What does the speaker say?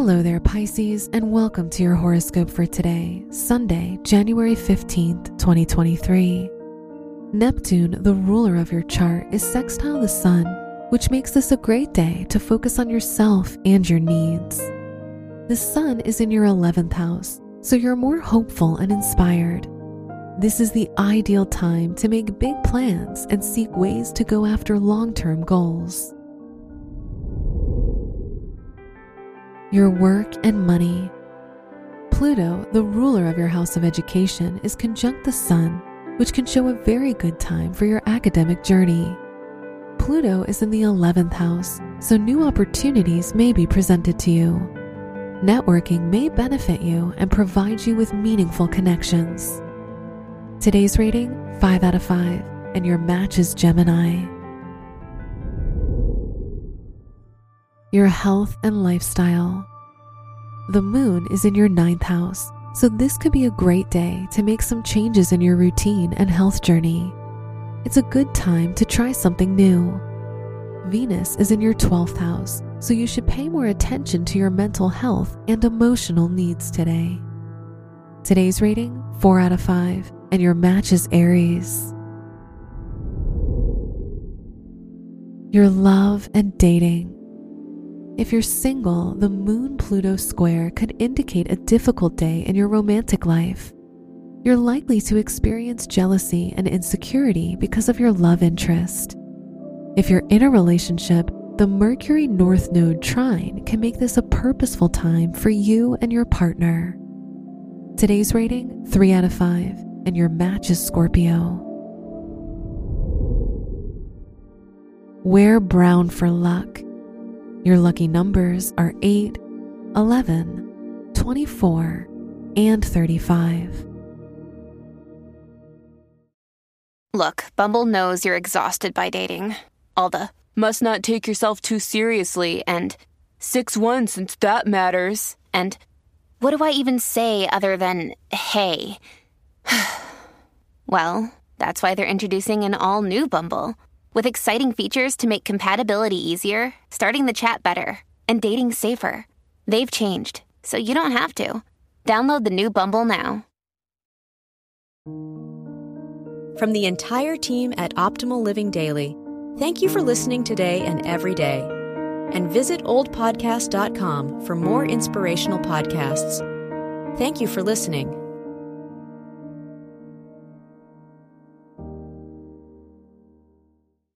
Hello there, Pisces, and welcome to your horoscope for today, Sunday, January 15th, 2023. Neptune, the ruler of your chart, is sextile the sun, which makes this a great day to focus on yourself and your needs. The sun is in your 11th house, so you're more hopeful and inspired. This is the ideal time to make big plans and seek ways to go after long term goals. Your work and money. Pluto, the ruler of your house of education, is conjunct the sun, which can show a very good time for your academic journey. Pluto is in the 11th house, so new opportunities may be presented to you. Networking may benefit you and provide you with meaningful connections. Today's rating 5 out of 5, and your match is Gemini. Your health and lifestyle. The moon is in your ninth house, so this could be a great day to make some changes in your routine and health journey. It's a good time to try something new. Venus is in your 12th house, so you should pay more attention to your mental health and emotional needs today. Today's rating 4 out of 5, and your match is Aries. Your love and dating. If you're single, the Moon Pluto square could indicate a difficult day in your romantic life. You're likely to experience jealousy and insecurity because of your love interest. If you're in a relationship, the Mercury North Node trine can make this a purposeful time for you and your partner. Today's rating 3 out of 5, and your match is Scorpio. Wear brown for luck. Your lucky numbers are 8, 11, 24, and 35. Look, Bumble knows you're exhausted by dating. All the must not take yourself too seriously and 6 1 since that matters. And what do I even say other than hey? well, that's why they're introducing an all new Bumble. With exciting features to make compatibility easier, starting the chat better, and dating safer. They've changed, so you don't have to. Download the new Bumble now. From the entire team at Optimal Living Daily, thank you for listening today and every day. And visit oldpodcast.com for more inspirational podcasts. Thank you for listening.